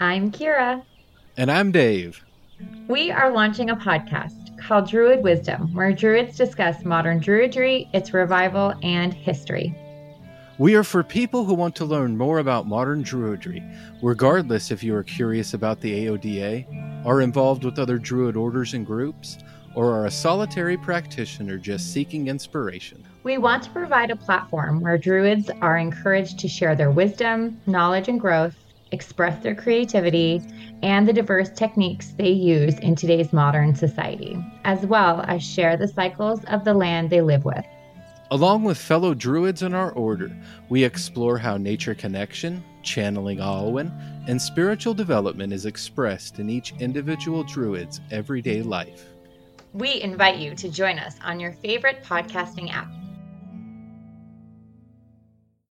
I'm Kira. And I'm Dave. We are launching a podcast called Druid Wisdom, where Druids discuss modern Druidry, its revival, and history. We are for people who want to learn more about modern Druidry, regardless if you are curious about the AODA, are involved with other Druid orders and groups, or are a solitary practitioner just seeking inspiration. We want to provide a platform where Druids are encouraged to share their wisdom, knowledge, and growth express their creativity, and the diverse techniques they use in today's modern society, as well as share the cycles of the land they live with. Along with fellow Druids in our order, we explore how nature connection, channeling Awen, and spiritual development is expressed in each individual Druid's everyday life. We invite you to join us on your favorite podcasting app